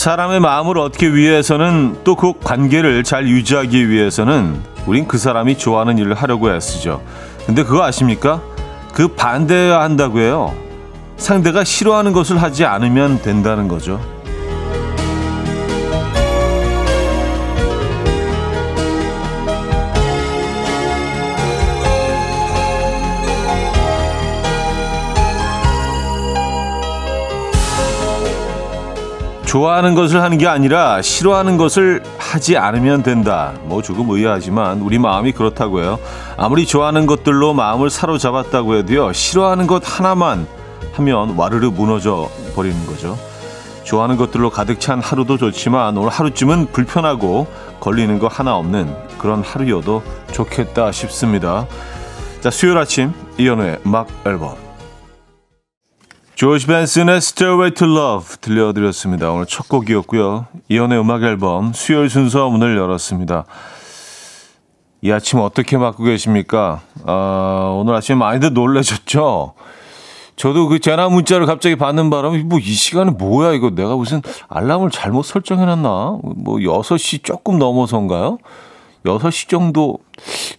사람의 마음을 얻기 위해서는 또 그 관계를 잘 유지하기 위해서는 우린 그 사람이 좋아하는 일을 하려고 애쓰죠. 근데 그거 아십니까? 그 반대해야 한다고 해요. 상대가 싫어하는 것을 하지 않으면 된다는 거죠. 좋아하는 것을 하는 게 아니라 싫어하는 것을 하지 않으면 된다. 뭐 조금 의아하지만 우리 마음이 그렇다고 해요. 아무리 좋아하는 것들로 마음을 사로잡았다고 해도요. 싫어하는 것 하나만 하면 와르르 무너져 버리는 거죠. 좋아하는 것들로 가득 찬 하루도 좋지만 오늘 하루쯤은 불편하고 걸리는 거 하나 없는 그런 하루여도 좋겠다 싶습니다. 자, 수요일 아침 이연우의 음악 앨범 조지 벤슨의 Stairway to Love 들려드렸습니다. 오늘 첫 곡이었고요. 이연의 음악 앨범 수요일 순서 문을 열었습니다. 이 아침 어떻게 맞고 계십니까? 아, 오늘 아침에 많이들 놀라셨죠? 저도 그 전화 문자를 갑자기 받는 바람에 뭐 이 시간에 뭐야 이거 내가 무슨 알람을 잘못 설정해놨나? 뭐 6시 조금 넘어서인가요? 6시 정도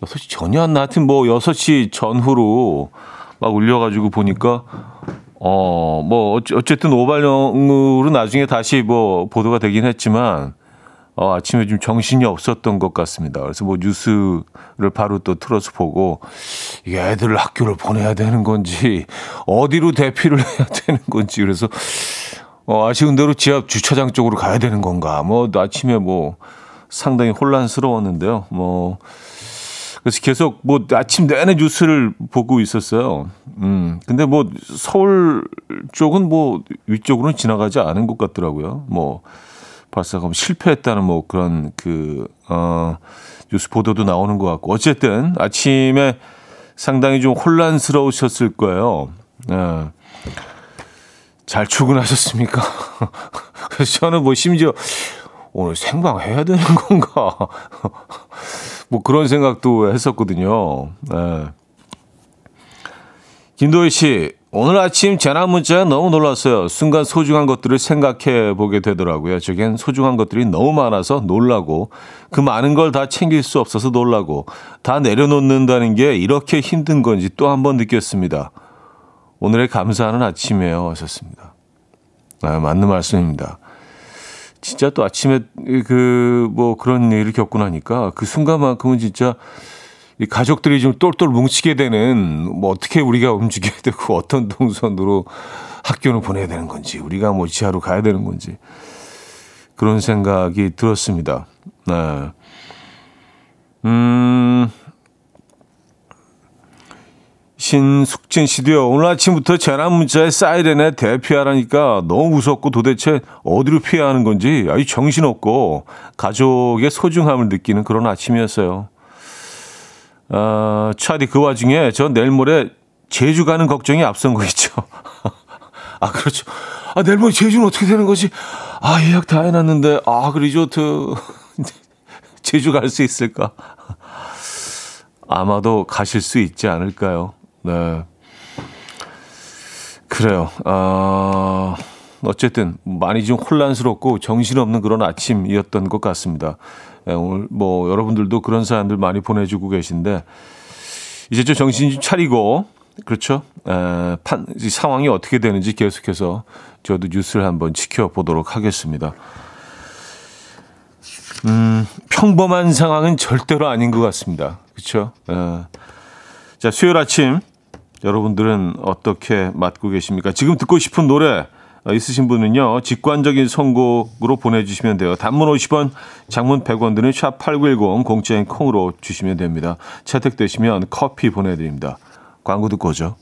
6시 전이었나? 하여튼 뭐 6시 전후로 막 울려가지고 보니까 어, 뭐, 어쨌든 오발령으로 나중에 다시 뭐 보도가 되긴 했지만, 어, 아침에 좀 정신이 없었던 것 같습니다. 그래서 뭐 뉴스를 바로 또 틀어서 보고, 이게 애들을 학교를 보내야 되는 건지, 어디로 대피를 해야 되는 건지, 그래서, 어, 아쉬운 대로 지하 주차장 쪽으로 가야 되는 건가. 뭐, 아침에 뭐, 상당히 혼란스러웠는데요. 뭐, 그래서 계속 뭐 아침 내내 뉴스를 보고 있었어요. 음, 근데 뭐 서울 쪽은 뭐 위쪽으로는 지나가지 않은 것 같더라고요. 뭐 발사가 실패했다는 뭐 그런 그, 어, 뉴스 보도도 나오는 것 같고. 어쨌든 아침에 상당히 좀 혼란스러우셨을 거예요. 네. 잘 출근하셨습니까? 그래서 저는 뭐 심지어 오늘 생방해야 되는 건가? 뭐 그런 생각도 했었거든요. 네. 김도희 씨, 오늘 아침 재난 문자에 너무 놀랐어요. 순간 소중한 것들을 생각해 보게 되더라고요. 저겐 소중한 것들이 너무 많아서 놀라고 그 많은 걸 다 챙길 수 없어서 놀라고 다 내려놓는다는 게 이렇게 힘든 건지 또 한 번 느꼈습니다. 오늘의 감사하는 아침이에요. 하셨습니다. 아, 맞는 말씀입니다. 진짜 또 아침에 그 뭐 그런 일을 겪고 나니까 그 순간만큼은 진짜 이 가족들이 좀 똘똘 뭉치게 되는 뭐 어떻게 우리가 움직여야 되고 어떤 동선으로 학교를 보내야 되는 건지 우리가 뭐 지하로 가야 되는 건지 그런 생각이 들었습니다. 네. 음. 신숙진 씨도요. 오늘 아침부터 재난 문자에 사이렌에 대피하라니까 너무 무섭고 도대체 어디로 피해야 하는 건지 아주 정신없고 가족의 소중함을 느끼는 그런 아침이었어요. 어, 차디 그 와중에 저 내일 모레 제주 가는 걱정이 앞선 거 있죠. 아, 그렇죠. 아, 내일 모레 제주는 어떻게 되는 거지? 아, 예약 다 해놨는데, 아, 그 리조트, 제주 갈 수 있을까? 아마도 가실 수 있지 않을까요? 네. 그래요. 어, 어쨌든 많이 좀 혼란스럽고 정신없는 그런 아침이었던 것 같습니다. 네, 오늘 뭐 여러분들도 그런 사연들 많이 보내주고 계신데 이제 좀 정신 좀 차리고 그렇죠. 에, 판, 상황이 어떻게 되는지 계속해서 저도 뉴스를 한번 지켜보도록 하겠습니다. 음, 평범한 상황은 절대로 아닌 것 같습니다. 그렇죠. 에. 자, 수요일 아침 여러분들은 어떻게 맞고 계십니까? 지금 듣고 싶은 노래 있으신 분은요. 직관적인 선곡으로 보내주시면 돼요. 단문 50원, 장문 100원 드는 샵8910 공짜인 콩으로 주시면 됩니다. 채택되시면 커피 보내드립니다. 광고 듣고 오죠.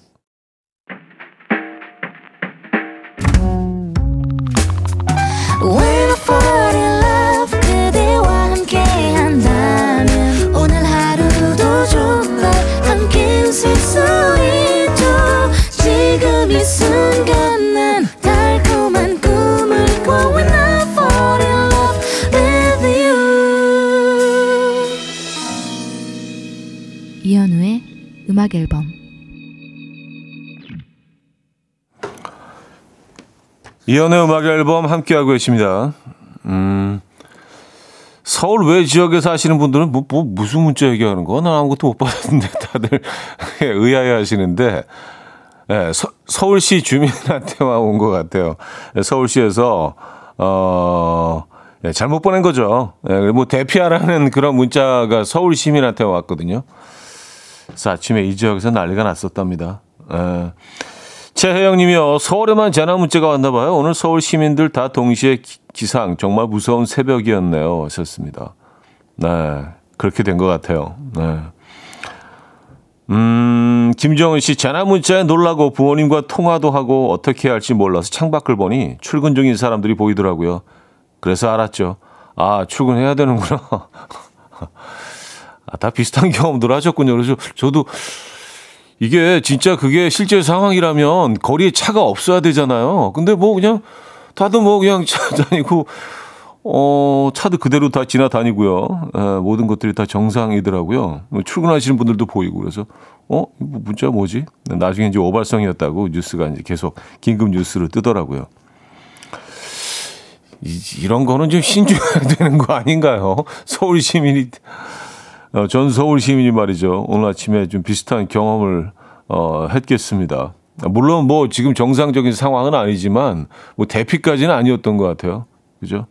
음악 앨범 이연의 음악 앨범 함께하고 계십니다. 음, 서울 외 지역에 사시는 분들은 뭐, 뭐 무슨 문자 얘기하는 거? 난 아무것도 못 받았는데 다들 의아해 하시는데 네, 서, 울시 주민한테만 온 것 같아요. 네, 서울시에서 어 네, 잘못 보낸 거죠. 네, 뭐 대피하라는 그런 문자가 서울 시민한테 왔거든요. 그래서 아침에 이 지역에서 난리가 났었답니다. 네. 최혜영님이요. 서울에만 재난 문자가 왔나 봐요. 오늘 서울 시민들 다 동시에 기, 상 정말 무서운 새벽이었네요. 하셨습니다. 네, 그렇게 된 것 같아요. 네. 음, 김정은 씨, 재난 문자에 놀라고 부모님과 통화도 하고 어떻게 할지 몰라서 창밖을 보니 출근 중인 사람들이 보이더라고요. 그래서 알았죠. 아, 출근해야 되는구나. 아, 다 비슷한 경험들 하셨군요. 그래서 저도 이게 진짜 그게 실제 상황이라면 거리에 차가 없어야 되잖아요. 근데 뭐 그냥 다들 뭐 그냥 차 다니고 어, 차도 그대로 다 지나다니고요. 에, 모든 것들이 다 정상이더라고요. 뭐 출근하시는 분들도 보이고 그래서 어, 뭐 문자 뭐지? 나중에 이제 오발성이었다고 뉴스가 이제 계속 긴급 뉴스로 뜨더라고요. 이, 이런 거는 좀 신중해야 되는 거 아닌가요? 서울 시민이 어, 전 서울 시민이 말이죠. 오늘 아침에 좀 비슷한 경험을 어, 했겠습니다. 물론 뭐 지금 정상적인 상황은 아니지만 뭐 대피까지는 아니었던 것 같아요. 그죠?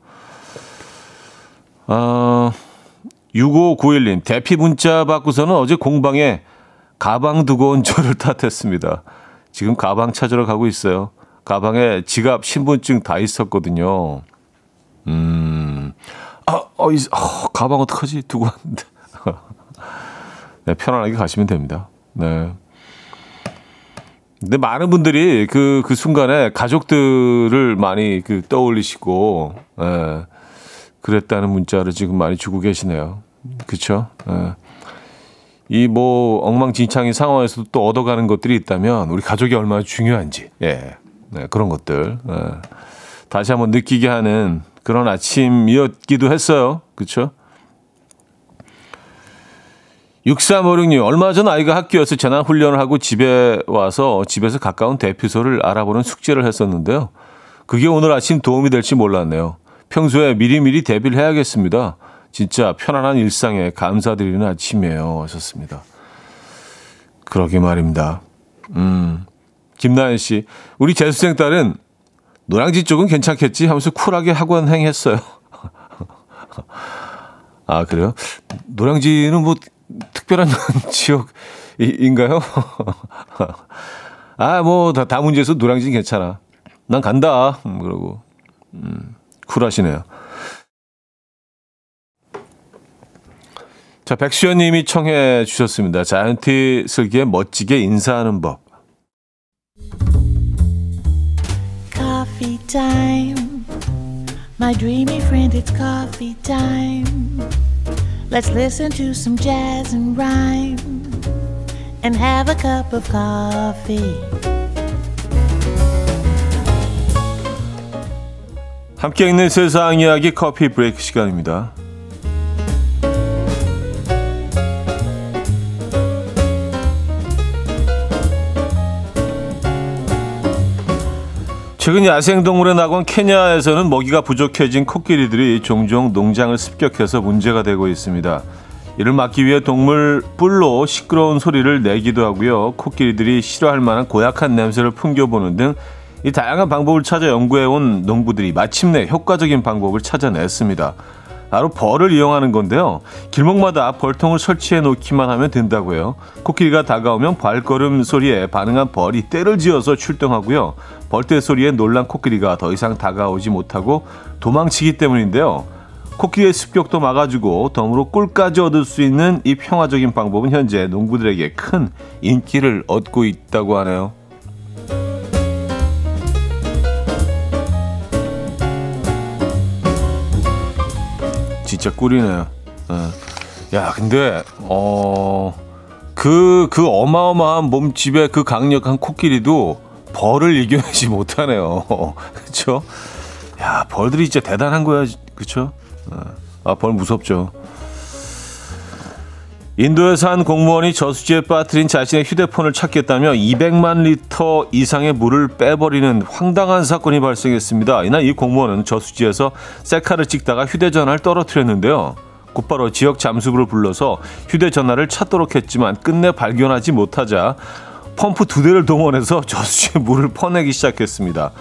아, 6591님, 대피 문자 받고서는 어제 공방에 가방 두고 온 저를 탓했습니다. 지금 가방 찾으러 가고 있어요. 가방에 지갑, 신분증 다 있었거든요. 음, 아, 어, 이, 어 가방 어떡하지? 두고 왔는데. 네, 편안하게 가시면 됩니다. 네. 근데 많은 분들이 그, 그 순간에 가족들을 많이 그 떠올리시고, 예, 그랬다는 문자를 지금 많이 주고 계시네요. 그쵸? 예. 이뭐 엉망진창인 상황에서도 또 얻어가는 것들이 있다면 우리 가족이 얼마나 중요한지, 예. 네, 그런 것들, 예. 다시 한번 느끼게 하는 그런 아침이었기도 했어요. 그쵸? 6356님, 얼마 전 아이가 학교에서 재난 훈련을 하고 집에 와서 집에서 가까운 대피소를 알아보는 숙제를 했었는데요. 그게 오늘 아침 도움이 될지 몰랐네요. 평소에 미리미리 대비를 해야겠습니다. 진짜 편안한 일상에 감사드리는 아침이에요. 하셨습니다. 그러게 말입니다. 음. 김나연 씨, 우리 재수생 딸은 노량진 쪽은 괜찮겠지 하면서 쿨하게 학원 행했어요. 아, 그래요? 노량진은 뭐 특별한 지역인가요? 아, 뭐, 다, 다 문제에서 노량진 괜찮아. 난 간다. 음, 그러고, 음, 쿨하시네요. 자, 백수연 님이 청해 주셨습니다. 자이언티 슬기의 멋지게 인사하는 법. Coffee time. My dreamy friend, it's coffee time. Let's listen to some jazz and rhyme and have a cup of coffee. 함께 있는 세상 이야기 커피 브레이크 시간입니다. 최근 야생동물의 낙원 케냐에서는 먹이가 부족해진 코끼리들이 종종 농장을 습격해서 문제가 되고 있습니다. 이를 막기 위해 동물 뿔로 시끄러운 소리를 내기도 하고요. 코끼리들이 싫어할 만한 고약한 냄새를 풍겨보는 등 이 다양한 방법을 찾아 연구해온 농부들이 마침내 효과적인 방법을 찾아냈습니다. 바로 벌을 이용하는 건데요. 길목마다 벌통을 설치해 놓기만 하면 된다고요. 코끼리가 다가오면 발걸음 소리에 반응한 벌이 때를 지어서 출동하고요. 벌떼 소리에 놀란 코끼리가 더 이상 다가오지 못하고 도망치기 때문인데요. 코끼리의 습격도 막아주고 덤으로 꿀까지 얻을 수 있는 이 평화적인 방법은 현재 농부들에게 큰 인기를 얻고 있다고 하네요. 진짜 꿀이네요. 네. 야, 근데 어. 그, 그 어마어마한 몸집의 그 강력한 코끼리도 벌을 이겨내지 못하네요. 그쵸? 야, 벌들이 진짜 대단한 거야. 그쵸? 아, 벌 무섭죠. 인도에서 한 공무원이 저수지에 빠뜨린 자신의 휴대폰을 찾겠다며 200만 리터 이상의 물을 빼버리는 황당한 사건이 발생했습니다. 이날 이 공무원은 저수지에서 셀카를 찍다가 휴대전화를 떨어뜨렸는데요. 곧바로 지역 잠수부를 불러서 휴대전화를 찾도록 했지만 끝내 발견하지 못하자 펌프 두 대를 동원해서 저수지에 물을 퍼내기 시작했습니다.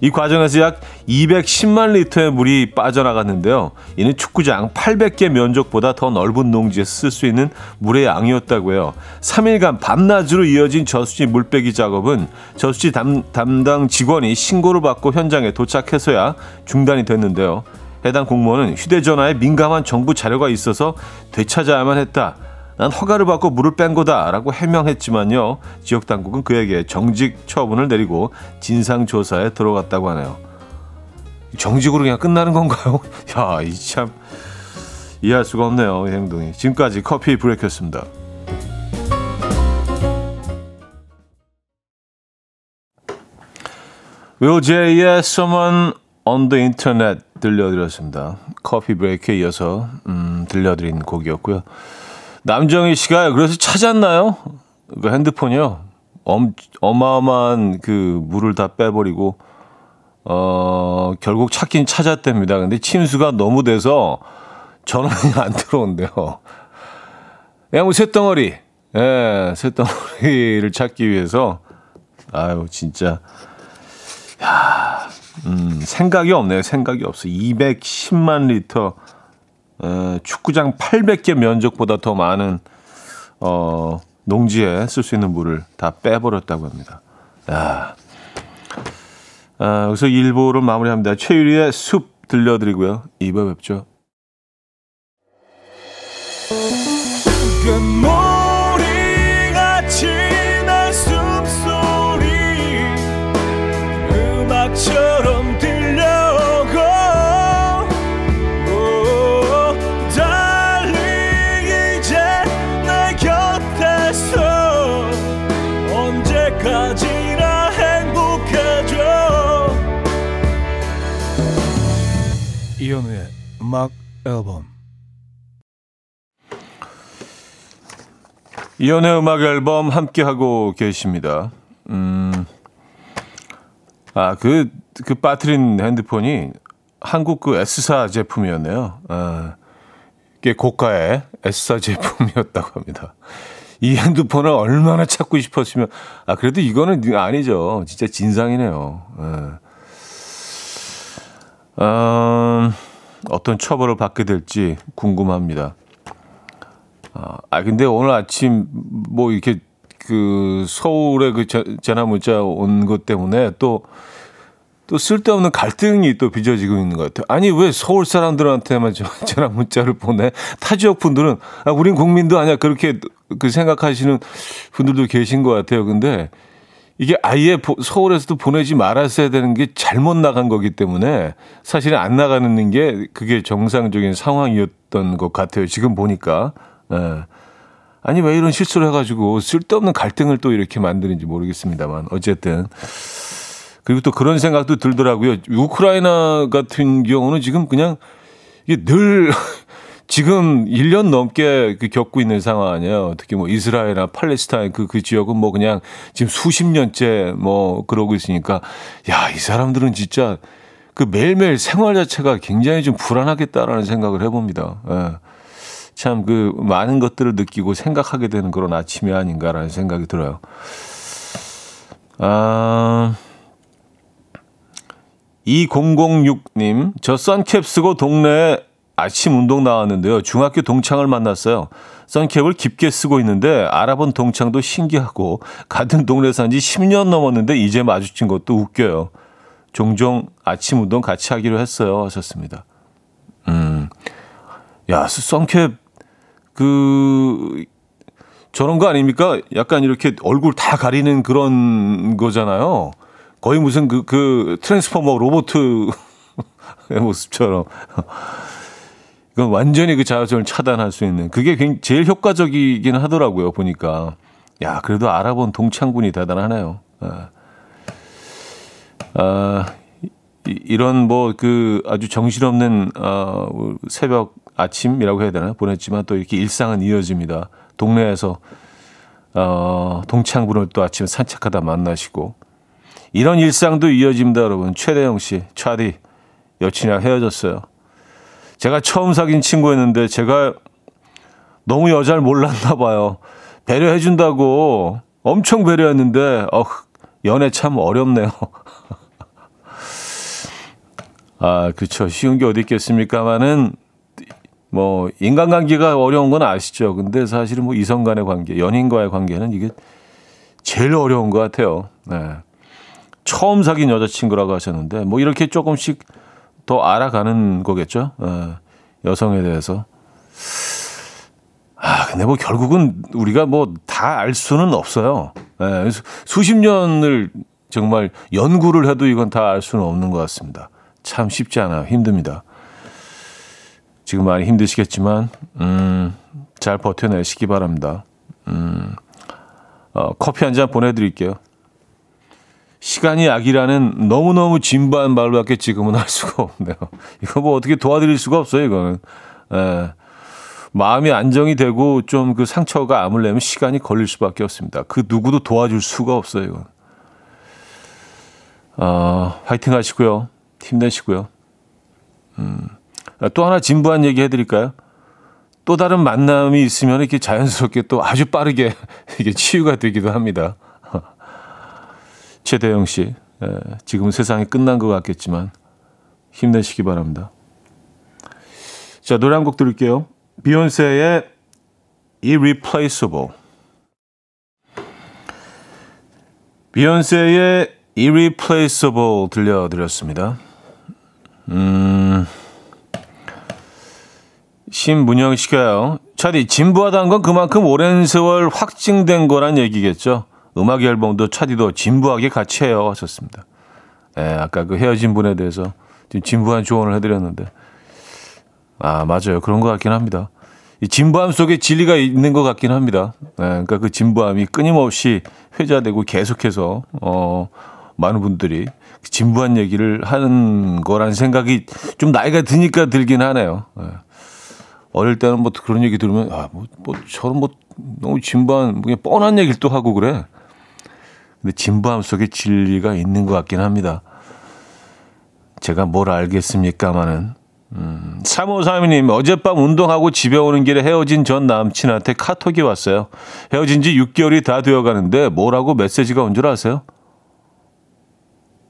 이 과정에서 약 210만 리터의 물이 빠져나갔는데요. 이는 축구장 800개 면적보다 더 넓은 농지에 쓸 수 있는 물의 양이었다고요. 3일간 밤낮으로 이어진 저수지 물빼기 작업은 저수지 담, 담당 직원이 신고를 받고 현장에 도착해서야 중단이 됐는데요. 해당 공무원은 휴대전화에 민감한 정부 자료가 있어서 되찾아야만 했다. 난 허가를 받고 물을 뺀 거다라고 해명했지만요. 지역 당국은 그에게 정직 처분을 내리고 진상 조사에 들어갔다고 하네요. 정직으로 그냥 끝나는 건가요? 야, 이 참 이해할 수가 없네요. 이 행동이. 지금까지 커피 브레이크였습니다. 윌 제이의 Someone on the Internet 들려드렸습니다. 커피 브레이크에 이어서 음, 들려드린 곡이었고요. 남정희 씨가 그래서 찾았나요? 그 핸드폰이요. 엄, 어마어마한 그 물을 다 빼버리고 어 결국 찾긴 찾았답니다. 근데 침수가 너무 돼서 전원이 안 들어온대요. 야, 뭐 쇳덩어리. 예, 쇳덩어리를 찾기 위해서 아유, 진짜 야, 음, 생각이 없네요. 생각이 없어. 210만 리터 어, 축구장 800개 면적보다 더 많은 어, 농지에 쓸 수 있는 물을 다 빼버렸다고 합니다. 야. 아, 여기서 1부를 마무리합니다. 최유리의 숲 들려드리고요. 2부 뵙죠. 음악 앨범 이현우의 음악 앨범 함께 하고 계십니다. 음. 아, 그, 그 빠트린 핸드폰이 한국 그 S사 제품이었네요. 아, 꽤 고가의 S사 제품이었다고 합니다. 이 핸드폰을 얼마나 찾고 싶었으면, 아, 그래도 이거는 아니죠. 진짜 진상이네요. 아. 음, 어떤 처벌을 받게 될지 궁금합니다. 아, 아, 근데 오늘 아침 뭐 이렇게 그 서울에 그 전화 문자 온 것 때문에 또, 또 쓸데없는 갈등이 또 빚어지고 있는 것 같아요. 아니, 왜 서울 사람들한테만 전화 문자를 보내? 타 지역 분들은, 아, 우린 국민도 아니야. 그렇게 그 생각하시는 분들도 계신 것 같아요. 근데 이게 아예 서울에서도 보내지 말았어야 되는 게 잘못 나간 거기 때문에 사실은 안 나가는 게 그게 정상적인 상황이었던 것 같아요. 지금 보니까. 예. 아니, 왜 이런 실수를 해가지고 쓸데없는 갈등을 또 이렇게 만드는지 모르겠습니다만. 어쨌든. 그리고 또 그런 생각도 들더라고요. 우크라이나 같은 경우는 지금 그냥 이게 늘 지금 1년 넘게 그 겪고 있는 상황 아니에요. 특히 뭐 이스라엘이나 팔레스타인 그, 그 지역은 뭐 그냥 지금 수십 년째 뭐 그러고 있으니까 야, 이 사람들은 진짜 그 매일매일 생활 자체가 굉장히 좀 불안하겠다라는 생각을 해봅니다. 예. 참 그 많은 것들을 느끼고 생각하게 되는 그런 아침이 아닌가라는 생각이 들어요. 아, 2006님, 저 선캡 쓰고 동네에 아침 운동 나왔는데요. 중학교 동창을 만났어요. 선캡을 깊게 쓰고 있는데 알아본 동창도 신기하고 같은 동네 산 지 10년 넘었는데 이제 마주친 것도 웃겨요. 종종 아침 운동 같이 하기로 했어요. 하셨습니다. 음. 야, 선캡 그 저런 거 아닙니까? 약간 이렇게 얼굴 다 가리는 그런 거잖아요. 거의 무슨 그, 그 트랜스포머 로보트의 모습처럼. 그건 완전히 그 자외선을 차단할 수 있는 그게 제일 효과적이긴 하더라고요 보니까 야 그래도 알아본 동창군이 대단하네요. 아, 아 이런 뭐 그 아주 정신없는 어, 새벽 아침이라고 해야 되나 보냈지만 또 이렇게 일상은 이어집니다. 동네에서 어, 동창분을 또 아침에 산책하다 만나시고 이런 일상도 이어집니다, 여러분. 최대영 씨, 차디 여친이랑 헤어졌어요. 제가 처음 사귄 친구였는데 제가 너무 여자를 몰랐나 봐요. 배려해 준다고 엄청 배려했는데 어 연애 참 어렵네요. 아, 그렇죠. 쉬운 게 어디 있겠습니까만은 뭐 인간관계가 어려운 건 아시죠. 근데 사실은 뭐 이성 간의 관계, 연인과의 관계는 이게 제일 어려운 것 같아요. 네. 처음 사귄 여자친구라고 하셨는데 뭐 이렇게 조금씩 더 알아가는 거겠죠. 네. 여성에 대해서. 아, 근데 뭐 결국은 우리가 뭐 다 알 수는 없어요. 네. 수십 년을 정말 연구를 해도 이건 다 알 수는 없는 것 같습니다. 참 쉽지 않아요. 힘듭니다. 지금 많이 힘드시겠지만, 음, 잘 버텨내시기 바랍니다. 음, 어, 커피 한 잔 보내드릴게요. 시간이 약이라는 너무너무 진부한 말로밖에 지금은 할 수가 없네요. 이거 뭐 어떻게 도와드릴 수가 없어요, 이거는. 에, 예. 마음이 안정이 되고 좀 그 상처가 아물려면 시간이 걸릴 수밖에 없습니다. 그 누구도 도와줄 수가 없어요, 이건. 어, 화이팅 하시고요. 힘내시고요. 음, 또 하나 진부한 얘기 해드릴까요? 또 다른 만남이 있으면 이렇게 자연스럽게 또 아주 빠르게 이게 치유가 되기도 합니다. 최대영 씨, 에, 지금 세상이 끝난 것 같겠지만 힘내시기 바랍니다. 자, 노래 한 곡 들을게요. 비욘세의 Irreplaceable. 비욘세의 Irreplaceable 들려드렸습니다. 음, 신문영 씨가요. 차디, 진부하다는 건 그만큼 오랜 세월 확증된 거란 얘기겠죠. 음악 앨범도 차디도 진부하게 같이 해요. 하셨습니다. 예, 아까 그 헤어진 분에 대해서 좀 진부한 조언을 해드렸는데. 아, 맞아요. 그런 것 같긴 합니다. 이 진부함 속에 진리가 있는 것 같긴 합니다. 예, 그러니까 그 진부함이 끊임없이 회자되고 계속해서, 어, 많은 분들이 진부한 얘기를 하는 거란 생각이 좀 나이가 드니까 들긴 하네요. 예. 어릴 때는 뭐 그런 얘기 들으면, 아, 뭐, 뭐, 저는 뭐 너무 진부한, 뭐 뻔한 얘기를 또 하고 그래. 근데 진부함 속에 진리가 있는 것 같긴 합니다. 제가 뭘 알겠습니까마는. 음, 3532님, 어젯밤 운동하고 집에 오는 길에 헤어진 전 남친한테 카톡이 왔어요. 헤어진 지 6개월이 다 되어 가는데 뭐라고 메시지가 온 줄 아세요?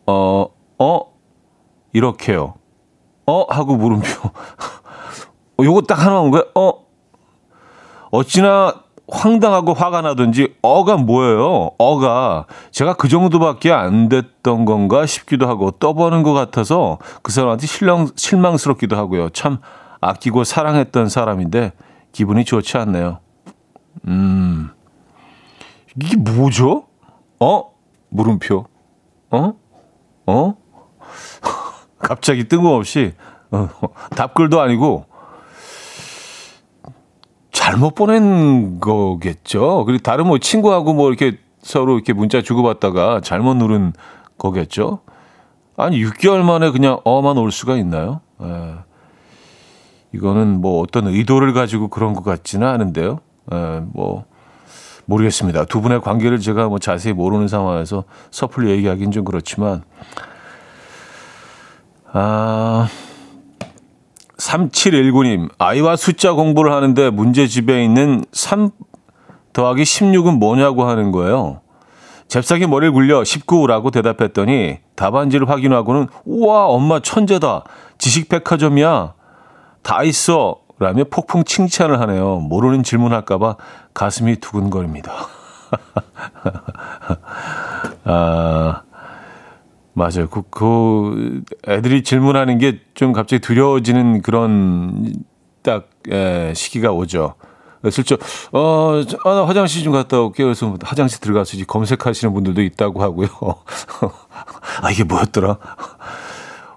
어, 어? 이렇게요. 어? 하고 물음표. 어, 요거 딱 하나 온 거야? 어? 어찌나 황당하고 화가 나든지 어가 뭐예요? 어가 제가 그 정도밖에 안 됐던 건가 싶기도 하고 떠보는 것 같아서 그 사람한테 실망, 실망스럽기도 하고요. 참 아끼고 사랑했던 사람인데 기분이 좋지 않네요. 음 이게 뭐죠? 어? 물음표. 어? 어? 갑자기 뜬금없이 어, 답글도 아니고 잘못 보낸 거겠죠. 그리고 다른 뭐 친구하고 뭐 이렇게 서로 이렇게 문자 주고받다가 잘못 누른 거겠죠. 아니 6개월 만에 그냥 어만 올 수가 있나요? 에. 예. 이거는 뭐 어떤 의도를 가지고 그런 것 같지는 않은데요. 에, 예, 뭐 모르겠습니다. 두 분의 관계를 제가 뭐 자세히 모르는 상황에서 섣불리 얘기하기는 좀 그렇지만, 아, 3719님, 아이와 숫자 공부를 하는데 문제집에 있는 3 더하기 16은 뭐냐고 하는 거예요. 잽싸게 머리를 굴려 19라고 대답했더니 답안지를 확인하고는 우와, 엄마 천재다. 지식백화점이야. 다 있어. 라며 폭풍 칭찬을 하네요. 모르는 질문할까봐 가슴이 두근거립니다. 아, 맞아요. 그, 그, 애들이 질문하는 게 좀 갑자기 두려워지는 그런 딱, 예, 시기가 오죠. 슬쩍, 어, 아, 나 화장실 좀 갔다 올게요. 그래서 화장실 들어가서 이제 검색하시는 분들도 있다고 하고요. 아, 이게 뭐였더라?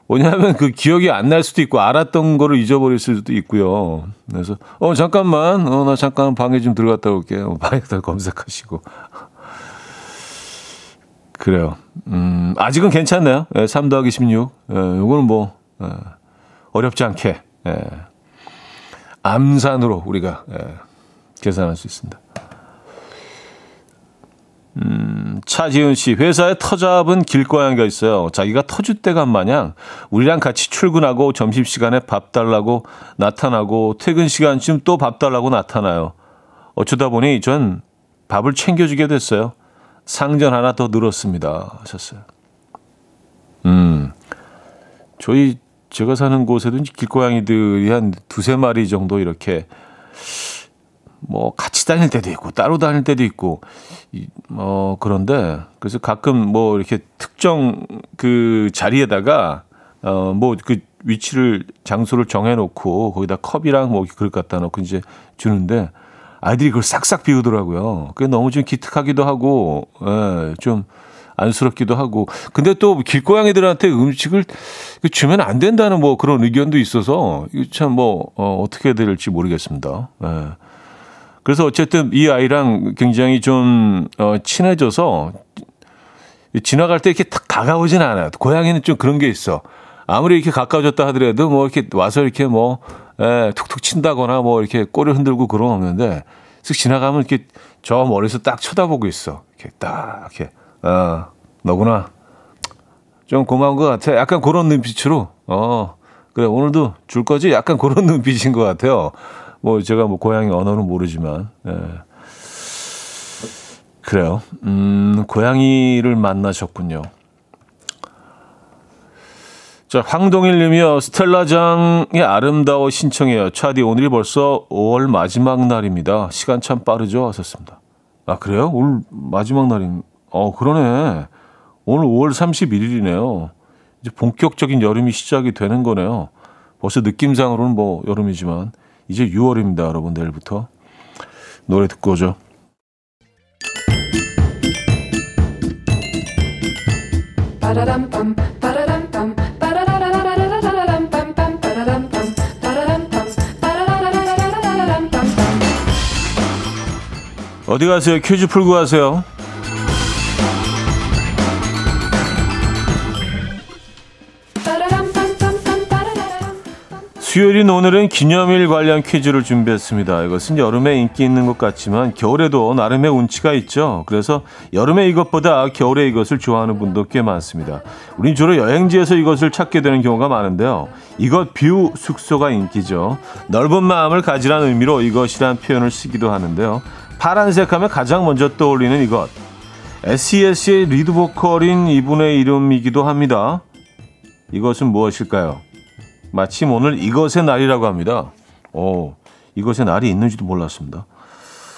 왜냐하면 그 기억이 안 날 수도 있고 알았던 거를 잊어버릴 수도 있고요. 그래서 어 잠깐만, 어 나 잠깐 방에 좀 들어갔다 올게요. 방에 다 검색하시고 그래요. 음 아직은 괜찮네요. 예, 3 더하기 16. 예, 요거는 뭐 예, 어렵지 않게 예, 암산으로 우리가 예, 계산할 수 있습니다. 음, 차지은 씨, 회사에 터잡은 길고양이가 있어요. 자기가 터줏대감 마냥 우리랑 같이 출근하고 점심시간에 밥 달라고 나타나고 퇴근 시간쯤 또 밥 달라고 나타나요. 어쩌다 보니 전 밥을 챙겨주게 됐어요. 상전 하나 더 늘었습니다. 하셨어요. 음, 저희 제가 사는 곳에도 길고양이들이 한 두세 마리 정도 이렇게 뭐 같이 다닐 때도 있고 따로 다닐 때도 있고 어 그런데 그래서 가끔 뭐 이렇게 특정 그 자리에다가 어 뭐 그 위치를 장소를 정해 놓고 거기다 컵이랑 뭐 그릇 갖다 놓고 이제 주는데 아이들이 그걸 싹싹 비우더라고요. 그게 너무 좀 기특하기도 하고 예, 좀 안쓰럽기도 하고. 근데 또 길고양이들한테 음식을 주면 안 된다는 뭐 그런 의견도 있어서 참 뭐 어, 어떻게 될지 모르겠습니다. 예. 그래서 어쨌든 이 아이랑 굉장히 좀 어, 친해져서 지나갈 때 이렇게 탁 다가오진 않아요. 고양이는 좀 그런 게 있어. 아무리 이렇게 가까워졌다 하더라도 뭐 이렇게 와서 이렇게 뭐 에, 툭툭 친다거나 뭐 이렇게 꼬리 흔들고 그런 없는데 쓱 지나가면 이렇게 저 머리에서 딱 쳐다보고 있어. 이렇게 딱 이렇게 어, 너구나. 좀 고마운 것 같아. 약간 그런 눈빛으로 어 그래 오늘도 줄 거지? 약간 그런 눈빛인 것 같아요. 뭐 제가 뭐 고양이 언어는 모르지만 예. 그래요. 음, 고양이를 만나셨군요. 자, 황동일 님이요. 스텔라장의 아름다워 신청해요. 차디, 오늘이 벌써 5월 마지막 날입니다. 시간 참 빠르죠? 하셨습니다. 아, 그래요? 오늘 마지막 날인, 어, 그러네. 오늘 5월 31일이네요. 이제 본격적인 여름이 시작이 되는 거네요. 벌써 느낌상으로는 뭐 여름이지만. 이제 6월입니다, 여러분. 내일부터. 노래 듣고 오죠. 어디 가세요? 퀴즈 풀고 가세요. 수요일인 오늘은 기념일 관련 퀴즈를 준비했습니다. 이것은 여름에 인기 있는 것 같지만 겨울에도 나름의 운치가 있죠. 그래서 여름에 이것보다 겨울에 이것을 좋아하는 분도 꽤 많습니다. 우린 주로 여행지에서 이것을 찾게 되는 경우가 많은데요. 이것 view 숙소가 인기죠. 넓은 마음을 가지라는 의미로 이것이란 표현을 쓰기도 하는데요. 파란색 하면 가장 먼저 떠올리는 이것. SES의 리드 보컬인 이분의 이름이기도 합니다. 이것은 무엇일까요? 마침 오늘 이것의 날이라고 합니다. 오, 이것의 날이 있는지도 몰랐습니다.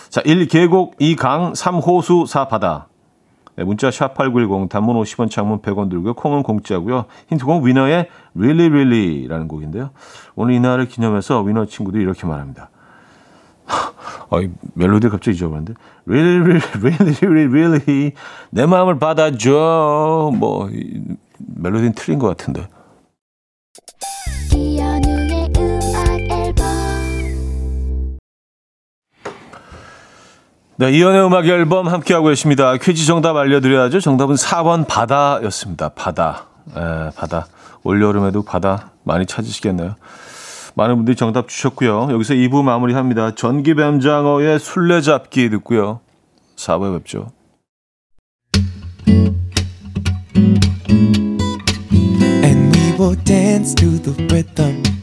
자, 1 계곡, 2 강, 3 호수, 4 바다. 네, 문자 샵8910 단문 50원 창문 100원 들고요. 콩은 공짜고요. 힌트곡 위너의 Really Really라는 곡인데요. 오늘 이 날을 기념해서 위너 친구들이 이렇게 말합니다. 어, 이 멜로디 갑자기 잊어버렸는데 Really, really, really, really 내 마음을 받아줘. 뭐 멜로디는 틀린 것 같은데. 네, 이연의 음악 앨범 함께하고 계십니다. 퀴즈 정답 알려드려야죠. 정답은 4번 바다였습니다. 바다. 에, 바다. 올여름에도 바다 많이 찾으시겠네요. 많은 분들이 정답 주셨고요. 여기서 2부 마무리합니다. 전기뱀장어의 술래잡기 듣고요. 4부에 뵙죠.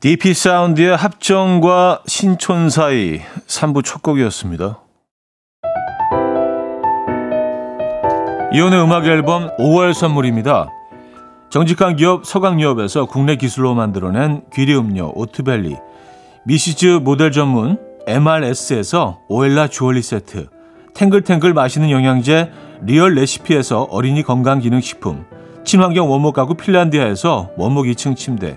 DP 사운드의 합정과 신촌 사이 3부 첫 곡이었습니다. 이현우의 음악 앨범 5월 선물입니다. 정직한 기업 서강유업에서 국내 기술로 만들어낸 귀리 음료 오트벨리 미시즈 모델 전문 MRS에서 오엘라 주얼리 세트 탱글탱글 맛있는 영양제 리얼 레시피에서 어린이 건강기능식품 친환경 원목 가구 핀란디아에서 원목 2층 침대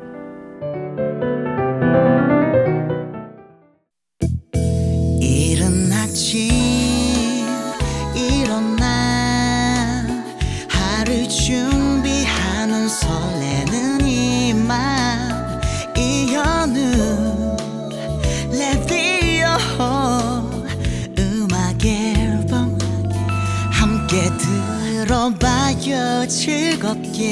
들어봐요. 즐겁게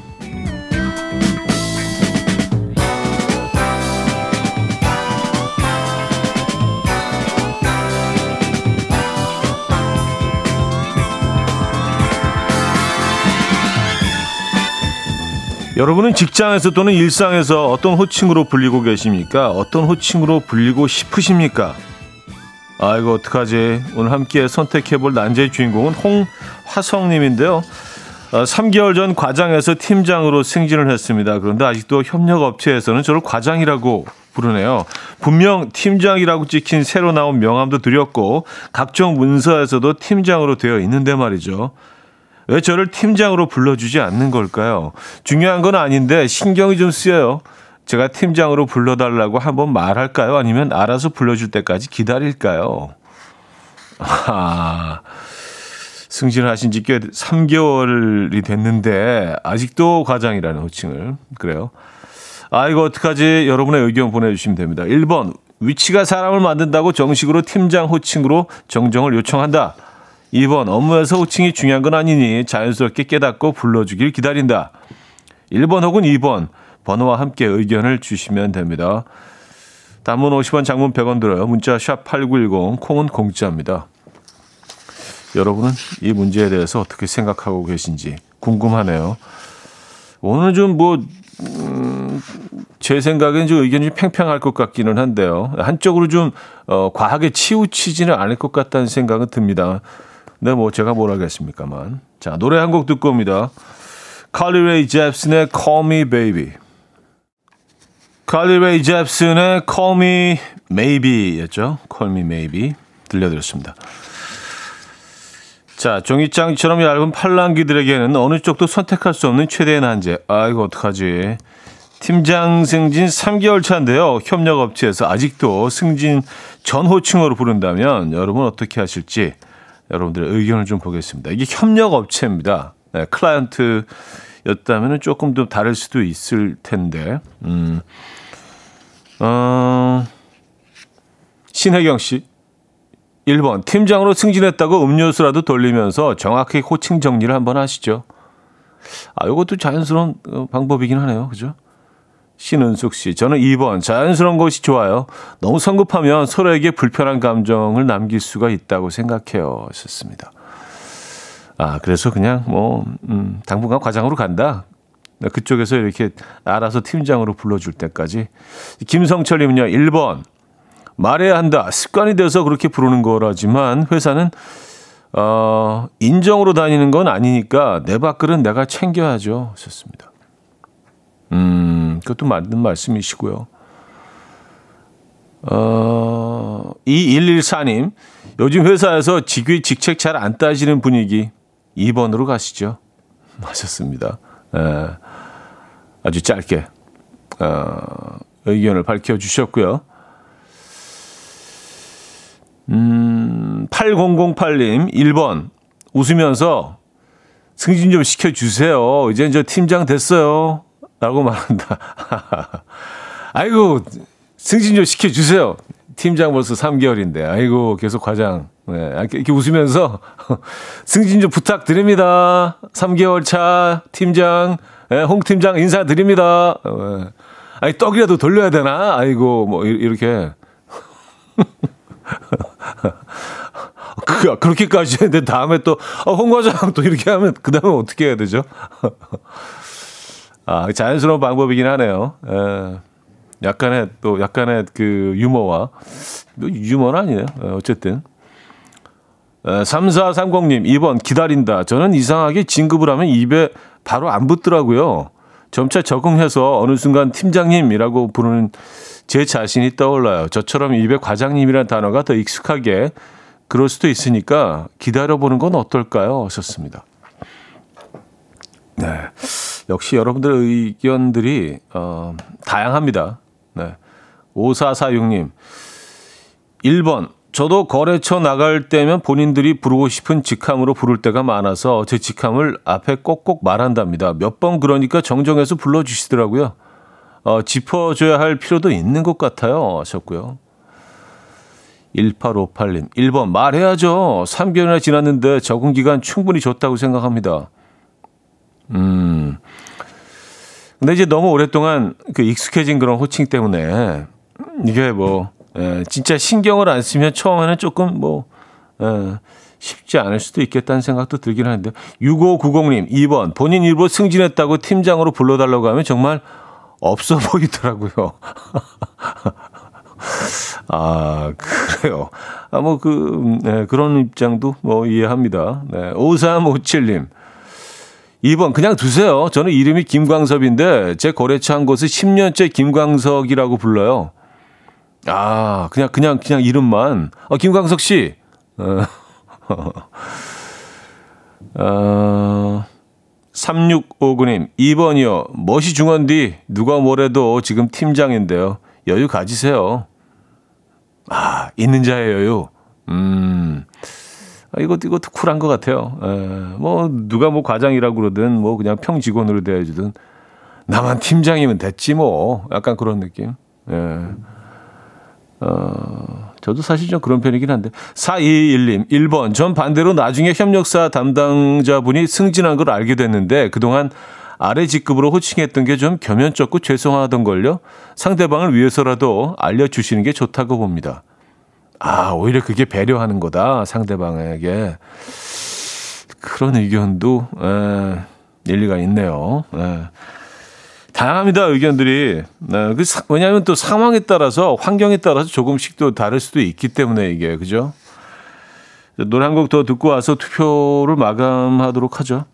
여러분은 직장에서 또는 일상에서 어떤 호칭으로 불리고 계십니까? 어떤 호칭으로 불리고 싶으십니까? 아이고 어떡하지? 오늘 함께 선택해볼 난제의 주인공은 홍화성님인데요. 3개월 어, 전 과장에서 팀장으로 승진을 했습니다. 그런데 아직도 협력업체에서는 저를 과장이라고 부르네요. 분명 팀장이라고 찍힌 새로 나온 명함도 드렸고 각종 문서에서도 팀장으로 되어 있는데 말이죠. 왜 저를 팀장으로 불러주지 않는 걸까요? 중요한 건 아닌데 신경이 좀 쓰여요. 제가 팀장으로 불러달라고 한번 말할까요? 아니면 알아서 불러줄 때까지 기다릴까요? 아, 승진을 하신 지 꽤 3개월이 됐는데 아직도 과장이라는 호칭을 그래요. 아 이거 어떡하지? 여러분의 의견 보내주시면 됩니다. 1번 위치가 사람을 만든다고 정식으로 팀장 호칭으로 정정을 요청한다. 2번 업무에서 호칭이 중요한 건 아니니 자연스럽게 깨닫고 불러주길 기다린다. 1번 혹은 2번 번호와 함께 의견을 주시면 됩니다. 단문 50원 장문 100원 들어요. 문자 샵 8910 콩은 공짜입니다. 여러분은 이 문제에 대해서 어떻게 생각하고 계신지 궁금하네요. 오늘 좀 뭐, 음, 제 생각엔 좀 의견이 팽팽할 것 같기는 한데요. 한쪽으로 좀, 어, 과하게 치우치지는 않을 것 같다는 생각은 듭니다. 네, 뭐 제가 뭘 하겠습니까만. 자, 노래 한 곡 듣고 옵니다. 칼리 레이 잽슨의 Call Me Baby. 칼리 레이 잽슨의 Call Me Maybe였죠. Call Me Maybe 들려드렸습니다. 자, 종이장처럼 얇은 팔랑귀들에게는 어느 쪽도 선택할 수 없는 최대의 난제. 아이고, 어떡하지. 팀장 승진 3개월 차인데요. 협력업체에서 아직도 승진 전 호칭으로 부른다면 여러분 어떻게 하실지 여러분들의 의견을 좀 보겠습니다. 이게 협력 업체입니다. 네, 클라이언트였다면 조금 더 다를 수도 있을 텐데. 음. 어, 신혜경 씨. 1번. 팀장으로 승진했다고 음료수라도 돌리면서 정확히 호칭 정리를 한번 하시죠. 아, 이것도 자연스러운 어, 방법이긴 하네요. 그죠? 신은숙 씨. 저는 2번. 자연스러운 것이 좋아요. 너무 성급하면 서로에게 불편한 감정을 남길 수가 있다고 생각해요. 하셨습니다. 아, 그래서 그냥 뭐, 음, 당분간 과장으로 간다. 그쪽에서 이렇게 알아서 팀장으로 불러줄 때까지. 김성철님은요, 1번. 말해야 한다. 습관이 돼서 그렇게 부르는 거라지만 회사는 어, 인정으로 다니는 건 아니니까 내 밥글은 내가 챙겨야죠. 좋습니다. 음, 그것도 맞는 말씀이시고요. 어, 2114님, 요즘 회사에서 직위 직책 잘 안 따지는 분위기 2번으로 가시죠. 하셨습니다. 에, 아주 짧게 어, 의견을 밝혀주셨고요. 음, 8008님, 1번. 웃으면서 승진 좀 시켜주세요. 이제 저 팀장 됐어요. 라고 말한다. 아이고, 승진 좀 시켜주세요. 팀장 벌써 3개월인데. 아이고, 계속 과장. 네, 이렇게 웃으면서 승진 좀 부탁드립니다. 3개월 차 팀장, 네, 홍 팀장 인사드립니다. 네. 아니, 떡이라도 돌려야 되나? 아이고, 뭐, 이렇게. 그, 그렇게까지 했는데 다음에 또, 어, 홍 과장 또 이렇게 하면 그 다음에 어떻게 해야 되죠? 아, 자연스러운 방법이긴 하네요. 에, 예. 약간의 또 약간의 그 유머와 뭐 유머는 아니에요. 에, 어쨌든. 에, 3430님, 2번 기다린다. 저는 이상하게 진급을 하면 입에 바로 안 붙더라고요. 점차 적응해서 어느 순간 팀장님이라고 부르는 제 자신이 떠올라요. 저처럼 입에 과장님이라는 단어가 더 익숙하게 그럴 수도 있으니까 기다려보는 건 어떨까요? 하셨습니다. 네. 역시 여러분들의 의견들이, 어, 다양합니다. 네. 5446님. 1번. 저도 거래처 나갈 때면 본인들이 부르고 싶은 직함으로 부를 때가 많아서 제 직함을 앞에 꼭꼭 말한답니다. 몇 번 그러니까 정정해서 불러주시더라고요. 어, 짚어줘야 할 필요도 있는 것 같아요. 하셨고요. 1858님. 1번 말해야죠. 3개월이나 지났는데 적응 기간 충분히 줬다고 생각합니다. 음. 근데 이제 너무 오랫동안 그 익숙해진 그런 호칭 때문에 이게 뭐 예, 진짜 신경을 안 쓰면 처음에는 조금 뭐 예, 쉽지 않을 수도 있겠다는 생각도 들긴 하는데 6590님 2번 본인 일부 승진했다고 팀장으로 불러달라고 하면 정말 없어 보이더라고요. 아, 그래요. 아, 뭐, 그, 네, 그런 입장도 뭐 이해합니다. 네, 5357님. 2번, 그냥 두세요. 저는 이름이 김광섭인데, 제 거래처 한 곳을 10년째 김광석이라고 불러요. 아, 그냥, 그냥, 그냥 이름만. 어, 김광석 씨. 어, 어, 3659님, 2번이요. 멋이 중원디, 누가 뭐래도 지금 팀장인데요. 여유 가지세요. 아, 있는 자의 여유. 음, 아, 이것도, 이것도 쿨한 것 같아요. 에, 뭐, 누가 뭐 과장이라고 그러든, 뭐, 그냥 평 직원으로 대해주든, 나만 팀장이면 됐지, 뭐. 약간 그런 느낌. 예. 어, 저도 사실 좀 그런 편이긴 한데. 421님, 1번. 전 반대로 나중에 협력사 담당자분이 승진한 걸 알게 됐는데, 그동안 아래 직급으로 호칭했던 게 좀 겸연쩍고 죄송하던 걸요. 상대방을 위해서라도 알려주시는 게 좋다고 봅니다. 아, 오히려 그게 배려하는 거다. 상대방에게. 그런 의견도, 에, 일리가 있네요. 에. 다양합니다, 의견들이. 네, 그 왜냐하면 또 상황에 따라서, 환경에 따라서 조금씩 또 다를 수도 있기 때문에 이게, 그죠? 노래 한 곡 더 듣고 와서 투표를 마감하도록 하죠.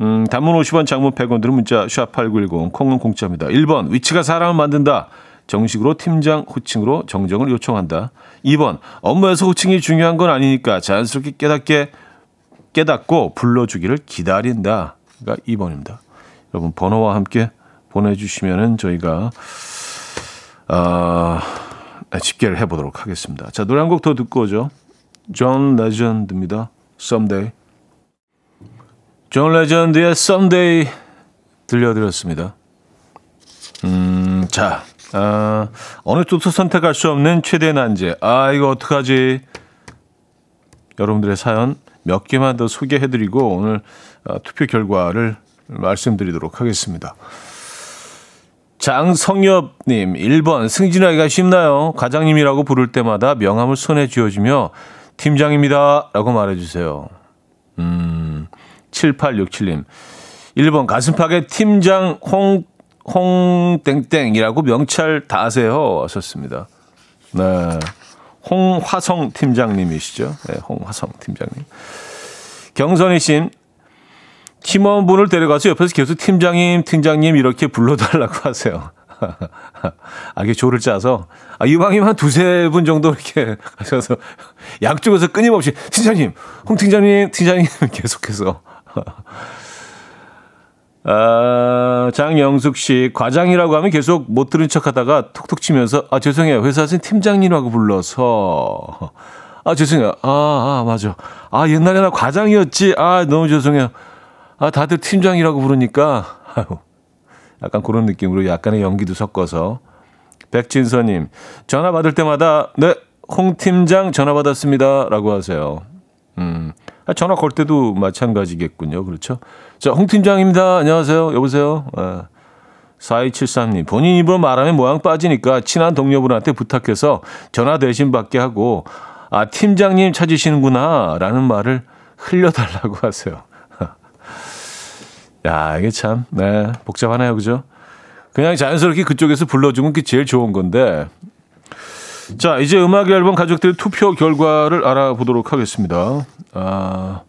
음, 단문 50원, 장문 100원 들은 문자 샵8910 콩은 공짜입니다. 1번 위치가 사람을 만든다. 정식으로 팀장 호칭으로 정정을 요청한다. 2번 업무에서 호칭이 중요한 건 아니니까 자연스럽게 깨닫게 깨닫고 불러주기를 기다린다. 가 2번입니다. 여러분 번호와 함께 보내주시면은 저희가 어, 집계를 해보도록 하겠습니다. 자 노래 한 곡 더 듣고 오죠. 존 레전드입니다. Someday. 존 레전드의 Someday 들려드렸습니다. 음, 자, 아, 어느 쪽도 선택할 수 없는 최대 난제. 아, 이거 어떡하지? 여러분들의 사연 몇 개만 더 소개해드리고 오늘 아, 투표 결과를 말씀드리도록 하겠습니다. 장성엽님, 1번. 승진하기가 쉽나요? 과장님이라고 부를 때마다 명함을 손에 쥐어주며 팀장입니다. 라고 말해주세요. 음, 7867님. 1번 가슴팍에 팀장 홍, 홍땡땡이라고 명찰 다세요. 하셨습니다. 네. 홍화성 팀장님이시죠. 네, 홍화성 팀장님. 경선희 씨, 팀원분을 데려가서 옆에서 계속 팀장님, 팀장님 이렇게 불러달라고 하세요. 아, 이게 조를 짜서, 아, 이왕이면 한 두세 분 정도 이렇게 하셔서, 양쪽에서 끊임없이, 팀장님, 홍 팀장님, 팀장님 계속해서. 아, 장영숙 씨, 과장이라고 하면 계속 못 들은 척 하다가 톡톡 치면서, 아, 죄송해요. 회사에서 팀장님이라고 불러서. 아, 죄송해요. 아, 아, 맞아. 아, 옛날에 나 과장이었지. 아, 너무 죄송해요. 아, 다들 팀장이라고 부르니까. 아유, 약간 그런 느낌으로 약간의 연기도 섞어서. 백진서님, 전화 받을 때마다, 네, 홍 팀장 전화 받았습니다. 라고 하세요. 음, 아, 전화 걸 때도 마찬가지겠군요. 그렇죠? 자, 홍 팀장입니다. 안녕하세요. 여보세요. 아, 4273님, 본인 입으로 말하면 모양 빠지니까 친한 동료분한테 부탁해서 전화 대신 받게 하고, 아, 팀장님 찾으시는구나. 라는 말을 흘려달라고 하세요. 야, 이게 참, 네, 복잡하네요. 그죠? 그냥 자연스럽게 그쪽에서 불러주면 그게 제일 좋은 건데. 자, 이제 음악 앨범 가족들의 투표 결과를 알아보도록 하겠습니다. 아,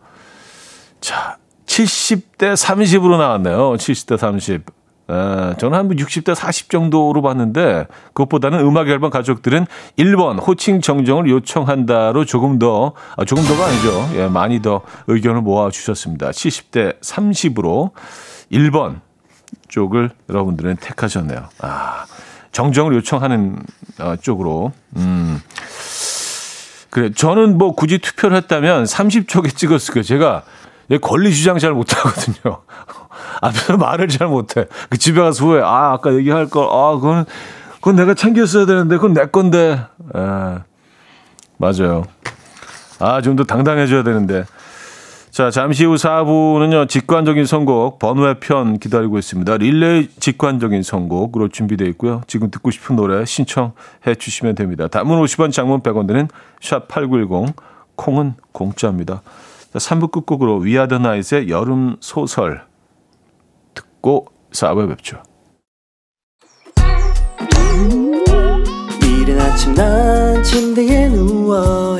자, 70대 30으로 나왔네요. 70대 30. 에, 저는 한 60대 40 정도로 봤는데 그것보다는 음악 앨범 가족들은 1번 호칭 정정을 요청한다로 조금 더 아, 조금 더가 아니죠. 예, 많이 더 의견을 모아 주셨습니다. 70대 30으로 1번 쪽을 여러분들은 택하셨네요. 아, 정정을 요청하는 어, 쪽으로. 음. 그래, 저는 뭐 굳이 투표를 했다면 30초에 찍었을 거예요. 제가 권리 주장 잘 못하거든요. 앞에서 말을 잘 못해. 그 집에 가서 후에, 아, 아까 얘기할 걸, 아, 그건, 그건 내가 챙겼어야 되는데, 그건 내 건데. 에, 예. 맞아요. 아, 좀 더 당당해져야 되는데. 자, 잠시 후 4부는요, 직관적인 선곡, 번외 편 기다리고 있습니다. 릴레이 직관적인 선곡으로 준비되어 있고요. 지금 듣고 싶은 노래 신청해 주시면 됩니다. 단문 50원, 장문 100원 드는 샵8910, 콩은 공짜입니다. 자, 3부 끝곡으로 위아더 나이트의 여름 소설 듣고 4부에 뵙죠. 이른 아침 난 침대에 누워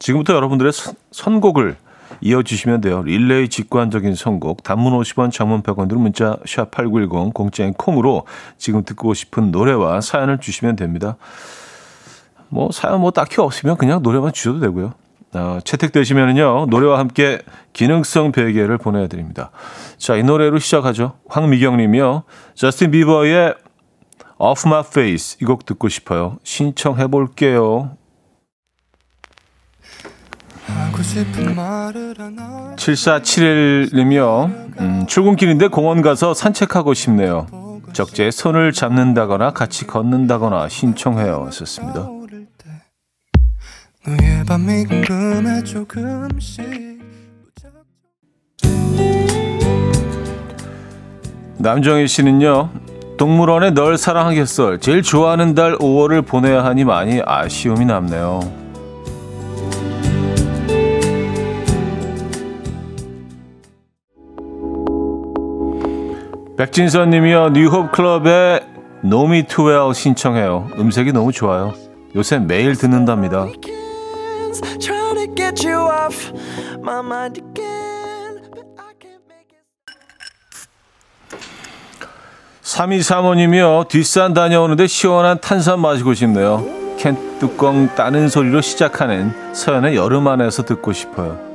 지금부터 여러분들의 선곡을 이어주시면 돼요. 릴레이 직관적인 선곡, 단문 50원, 장문 100원 들 문자 샵 8910 공짜인 콩으로 지금 듣고 싶은 노래와 사연을 주시면 됩니다. 뭐 사연 뭐 딱히 없으면 그냥 노래만 주셔도 되고요. 어, 채택되시면은요 노래와 함께 기능성 베개를 보내드립니다. 자 이 노래로 시작하죠. 황미경님이요. 저스틴 비버의 Off My Face 이 곡 듣고 싶어요. 신청해 볼게요. 7471님이요. 음, 출근길인데 공원 가서 산책하고 싶네요. 적재 손을 잡는다거나 같이 걷는다거나 신청해요. 썼습니다. 남정희 씨는요. 동물원에 널 사랑하겠어. 제일 좋아하는 달 5월을 보내야 하니 많이 아쉬움이 남네요. 백진선 님이요. 뉴홉 클럽의 노미 투웰 신청해요. 음색이 너무 좋아요. 요새 매일 듣는답니다. 3235님이요. 뒷산 다녀오는데 시원한 탄산 마시고 싶네요. 캔 뚜껑 따는 소리로 시작하는 서연의 여름 안에서 듣고 싶어요.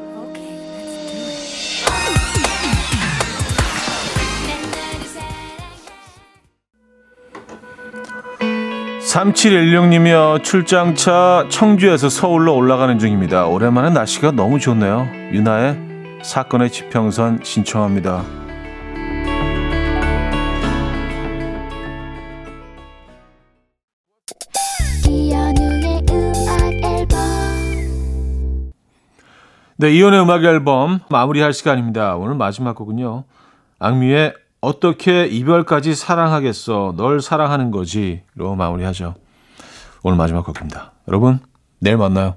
3716님이요. 출장차 청주에서 서울로 올라가는 중입니다. 오랜만에 날씨가 너무 좋네요. 유나의 사건의 지평선 신청합니다. 네, 이혼의 음악 앨범 마무리할 시간입니다. 오늘 마지막 곡은요. 악뮤의 어떻게 이별까지 사랑하겠어. 널 사랑하는 거지 로 마무리하죠. 오늘 마지막 곡입니다. 여러분, 내일 만나요.